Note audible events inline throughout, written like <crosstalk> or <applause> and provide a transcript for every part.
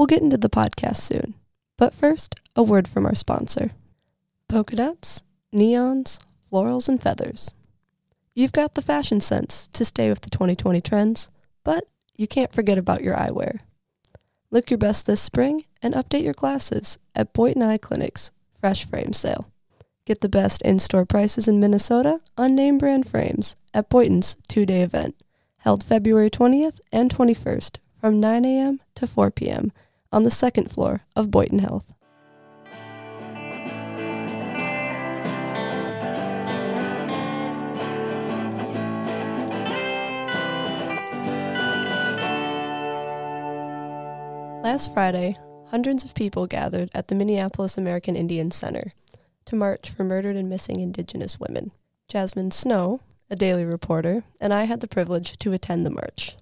We'll get into the podcast soon. But first, a word from our sponsor polka dots, neons, florals, and feathers. You've got the fashion sense to stay with the 2020 trends, but you can't forget about your eyewear. Look your best this spring and update your glasses at Boynton Eye Clinic's Fresh Frame Sale. Get the best in store prices in Minnesota on name brand frames at Boynton's two day event, held February 20th and 21st from 9 a.m. to 4 p.m. on the second floor of Boynton Health. Last Friday, hundreds of people gathered at the Minneapolis American Indian Center to march for murdered and missing Indigenous women. Jasmine Snow, a daily reporter, and I had the privilege to attend the march.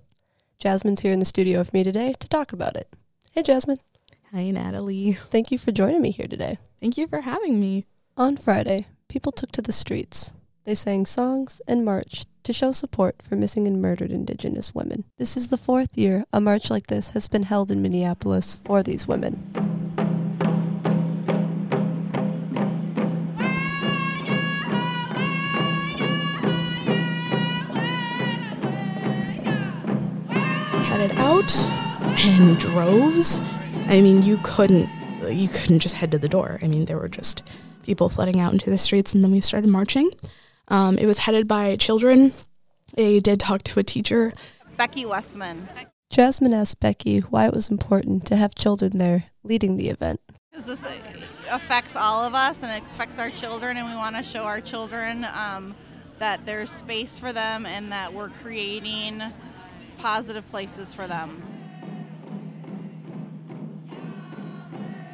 Jasmine's here in the studio with me today to talk about it. Hey, Jasmine. Hi, Natalie. Thank you for joining me here today. Thank you for having me. On Friday, people took to the streets. They sang songs and marched to show support for missing and murdered Indigenous women. This is the fourth year a march like this has been held in Minneapolis for these women. Headed out in droves. I mean, you couldn't you couldn't just head to the door. I mean, there were just people flooding out into the streets, and then we started marching. Um, it was headed by children. They did talk to a teacher. Becky Westman. Jasmine asked Becky why it was important to have children there leading the event. This affects all of us and it affects our children, and we want to show our children um, that there's space for them and that we're creating positive places for them.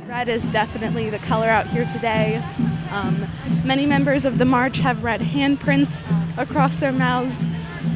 Red is definitely the color out here today. Um, many members of the march have red handprints across their mouths,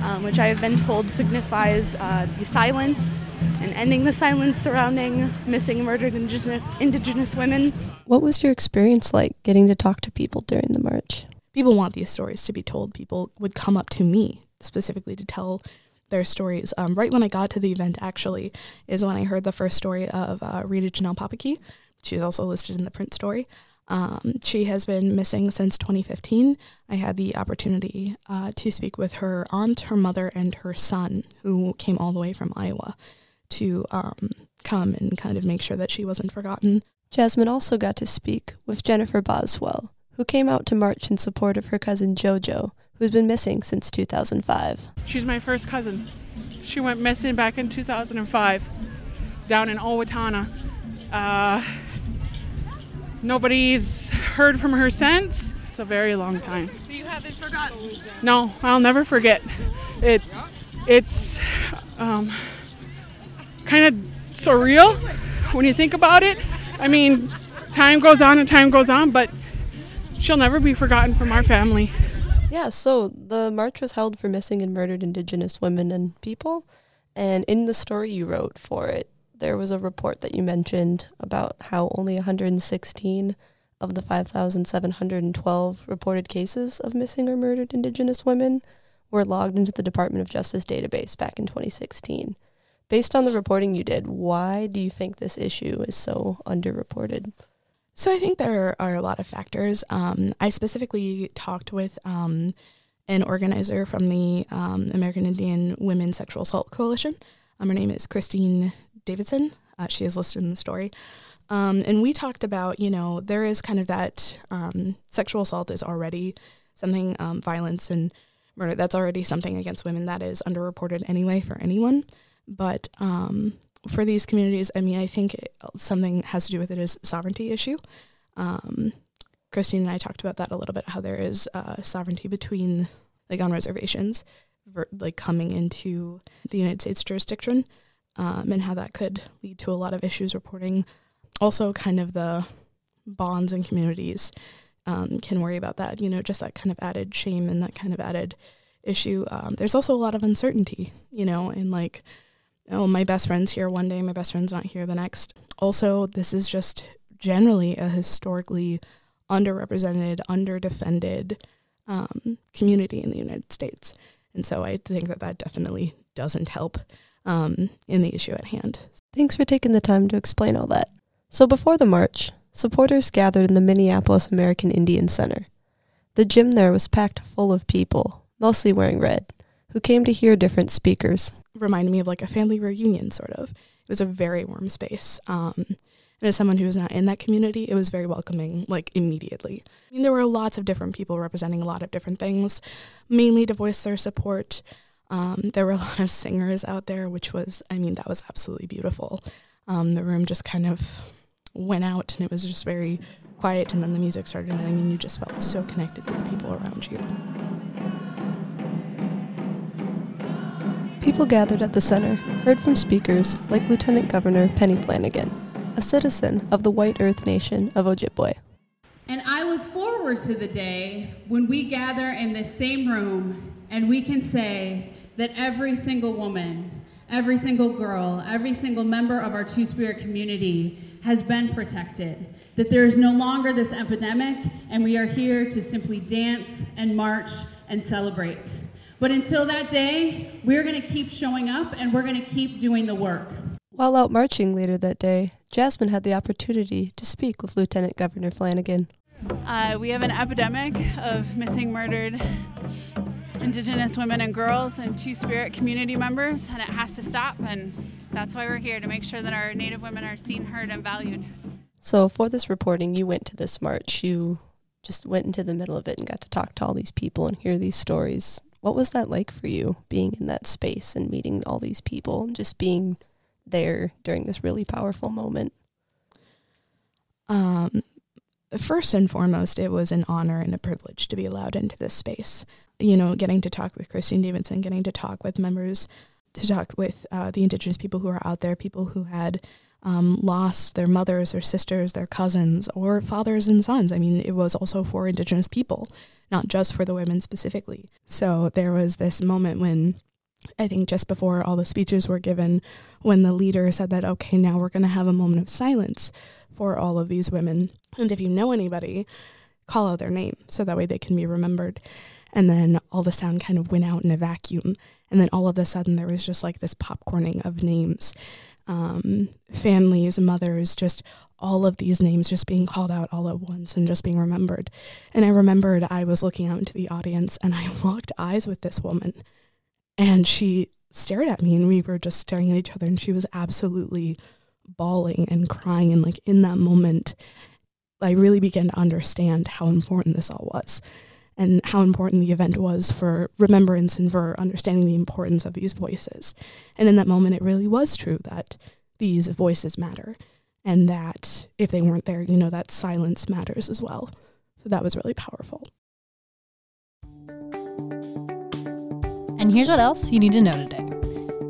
um, which I have been told signifies uh, the silence and ending the silence surrounding missing and murdered indigenous, indigenous women. What was your experience like getting to talk to people during the march? People want these stories to be told. People would come up to me specifically to tell their stories. Um, right when I got to the event, actually, is when I heard the first story of uh, Rita Janelle Papaki. She's also listed in the print story. Um, she has been missing since 2015. I had the opportunity uh, to speak with her aunt, her mother, and her son, who came all the way from Iowa to um, come and kind of make sure that she wasn't forgotten. Jasmine also got to speak with Jennifer Boswell, who came out to march in support of her cousin JoJo, who's been missing since 2005. She's my first cousin. She went missing back in 2005 down in Owatonna. Uh, nobody's heard from her since. It's a very long time. But you haven't forgotten. No, I'll never forget. It, it's um, kind of surreal when you think about it. I mean, time goes on and time goes on, but she'll never be forgotten from our family. Yeah, so the march was held for missing and murdered Indigenous women and people. And in the story you wrote for it, there was a report that you mentioned about how only 116 of the 5,712 reported cases of missing or murdered Indigenous women were logged into the Department of Justice database back in 2016. Based on the reporting you did, why do you think this issue is so underreported? So I think there are a lot of factors. Um, I specifically talked with um, an organizer from the um, American Indian Women Sexual Assault Coalition. Um, her name is Christine Davidson. Uh, she is listed in the story. Um, and we talked about, you know, there is kind of that um, sexual assault is already something, violence and murder, that's already something against women that is underreported anyway for anyone. But for these communities, I mean, I think it, something has to do with it is sovereignty issue. Um, Christine and I talked about that a little bit. How there is uh, sovereignty between like on reservations, like coming into the United States jurisdiction, um, and how that could lead to a lot of issues reporting. Also, kind of the bonds and communities um, can worry about that. You know, just that kind of added shame and that kind of added issue. Um, there's also a lot of uncertainty. You know, and like oh, my best friend's here one day, my best friend's not here the next. Also, this is just generally a historically underrepresented, underdefended um, community in the United States. And so I think that that definitely doesn't help. um, in the issue at hand. Thanks for taking the time to explain all that. So before the march, supporters gathered in the Minneapolis American Indian Center. The gym there was packed full of people, mostly wearing red, who came to hear different speakers. Reminded me of like a family reunion, sort of. It was a very warm space. Um, and as someone who was not in that community, it was very welcoming, like immediately. I mean, there were lots of different people representing a lot of different things, mainly to voice their support. Um, there were a <laughs> lot of singers out there, which was, I mean, that was absolutely beautiful. Um, the room just kind of went out and it was just very quiet, and then the music started, and I mean, you just felt so connected to the people around you. People gathered at the center heard from speakers like Lieutenant Governor Peggy Flanagan, a citizen of the White Earth Nation of Ojibwe. And I look forward to the day when we gather in this same room and we can say that every single woman, every single girl, every single member of our Two Spirit community has been protected. That there is no longer this epidemic, and we are here to simply dance and march and celebrate. But until that day, we're going to keep showing up and we're going to keep doing the work. While out marching later that day, Jasmine had the opportunity to speak with Lieutenant Governor Flanagan. Uh, we have an epidemic of missing, murdered Indigenous women and girls and Two Spirit community members, and it has to stop. And that's why we're here to make sure that our Native women are seen, heard, and valued. So, for this reporting, you went to this march. You just went into the middle of it and got to talk to all these people and hear these stories. What was that like for you, being in that space and meeting all these people and just being there during this really powerful moment? Um, first and foremost, it was an honor and a privilege to be allowed into this space. You know, getting to talk with Christine Davidson, getting to talk with members, to talk with uh, the Indigenous people who are out there, people who had um, lost their mothers or sisters, their cousins, or fathers and sons. I mean, it was also for Indigenous people, not just for the women specifically. So there was this moment when I think just before all the speeches were given, when the leader said that, okay, now we're going to have a moment of silence for all of these women. And if you know anybody, call out their name so that way they can be remembered. And then all the sound kind of went out in a vacuum. And then all of a sudden, there was just like this popcorning of names um, families, mothers, just all of these names just being called out all at once and just being remembered. And I remembered I was looking out into the audience and I <laughs> locked eyes with this woman and she stared at me and we were just staring at each other and she was absolutely bawling and crying and like in that moment I really began to understand how important this all was and how important the event was for remembrance and for understanding the importance of these voices. And in that moment, it really was true that these voices matter and that if they weren't there, you know, that silence matters as well. So that was really powerful. And here's what else you need to know today.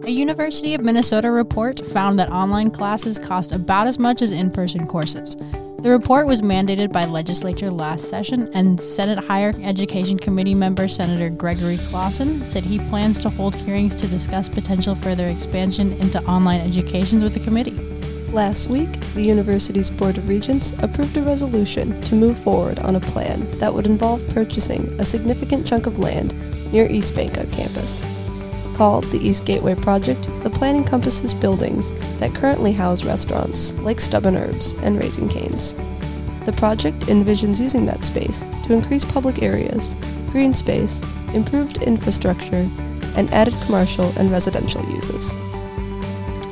A University of Minnesota report found that online classes cost about as much as in person courses. The report was mandated by legislature last session, and Senate Higher Education Committee member Senator Gregory Clausen said he plans to hold hearings to discuss potential further expansion into online education with the committee. Last week, the university's Board of Regents approved a resolution to move forward on a plan that would involve purchasing a significant chunk of land near East Bank on campus. Called the East Gateway Project, the plan encompasses buildings that currently house restaurants like Stub & Herbs and Raising Cane's. The project envisions using that space to increase public areas, green space, improved infrastructure, and added commercial and residential uses.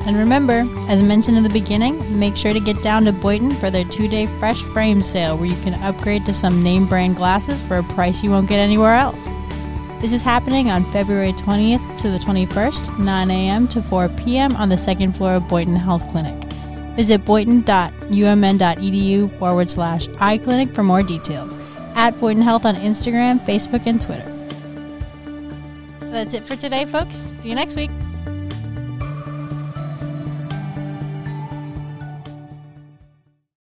And remember, as mentioned in the beginning, make sure to get down to Boynton for their two day fresh frame sale where you can upgrade to some name brand glasses for a price you won't get anywhere else. This is happening on February 20th to the 21st, 9 a.m. to 4 p.m. on the second floor of Boynton Health Clinic. Visit boynton.umn.edu forward slash iClinic for more details. At Boynton Health on Instagram, Facebook, and Twitter. That's it for today, folks. See you next week.